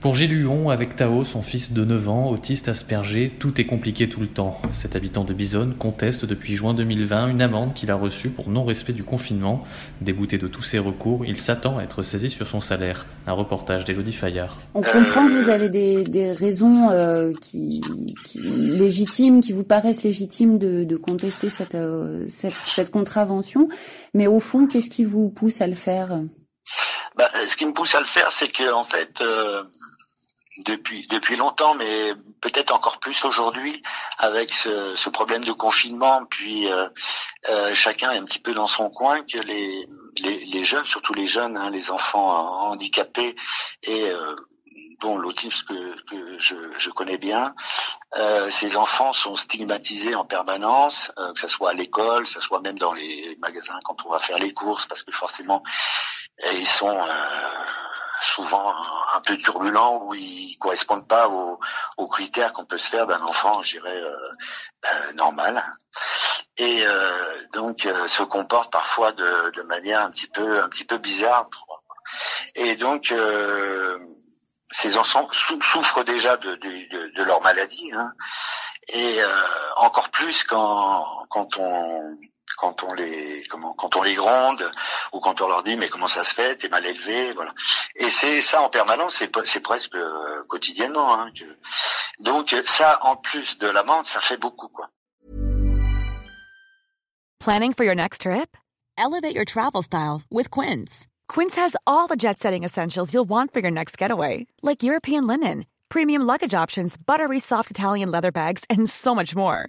Pour Gilles Huon, avec Tao, son fils de 9 ans, autiste aspergé, tout est compliqué tout le temps. Cet habitant de Bisonne conteste depuis juin 2020 une amende qu'il a reçue pour non-respect du confinement. Débouté de tous ses recours, il s'attend à être saisi sur son salaire. Un reportage d'Elodie Fayard. On comprend que vous avez des, des raisons euh, qui, qui légitimes, qui vous paraissent légitimes de, contester euh, cette contravention, mais au fond, qu'est-ce qui vous pousse à le faire? Bah, ce qui me pousse à le faire, c'est que en fait, euh, depuis depuis longtemps, mais peut-être encore plus aujourd'hui, avec ce, ce problème de confinement, puis euh, euh, chacun est un petit peu dans son coin, que les les, les jeunes, surtout les jeunes, hein, les enfants handicapés et euh, dont l'autisme que, que je, je connais bien, euh, ces enfants sont stigmatisés en permanence, euh, que ce soit à l'école, que ce soit même dans les magasins quand on va faire les courses, parce que forcément et ils sont euh, souvent un peu turbulents ou ils correspondent pas aux, critères qu'on peut se faire d'un enfant, je dirais, euh, euh, normal. Et euh, donc euh, se comportent parfois de, de manière un petit peu un petit peu bizarre. Et donc euh, ces enfants sou- souffrent déjà de, de, de, leur maladie, hein. et encore plus quand quand on quand on les comment quand on les gronde ou quand on leur dit mais comment ça se fait t'es mal élevé voilà et c'est ça en permanence c'est c'est presque euh, quotidiennement hein, donc ça en plus de l'amende ça fait beaucoup quoi Planning for your next trip? Elevate your travel style with Quince. Quince has all the jet setting essentials you'll want for your next getaway, like European linen, premium luggage options, buttery soft Italian leather bags, and so much more.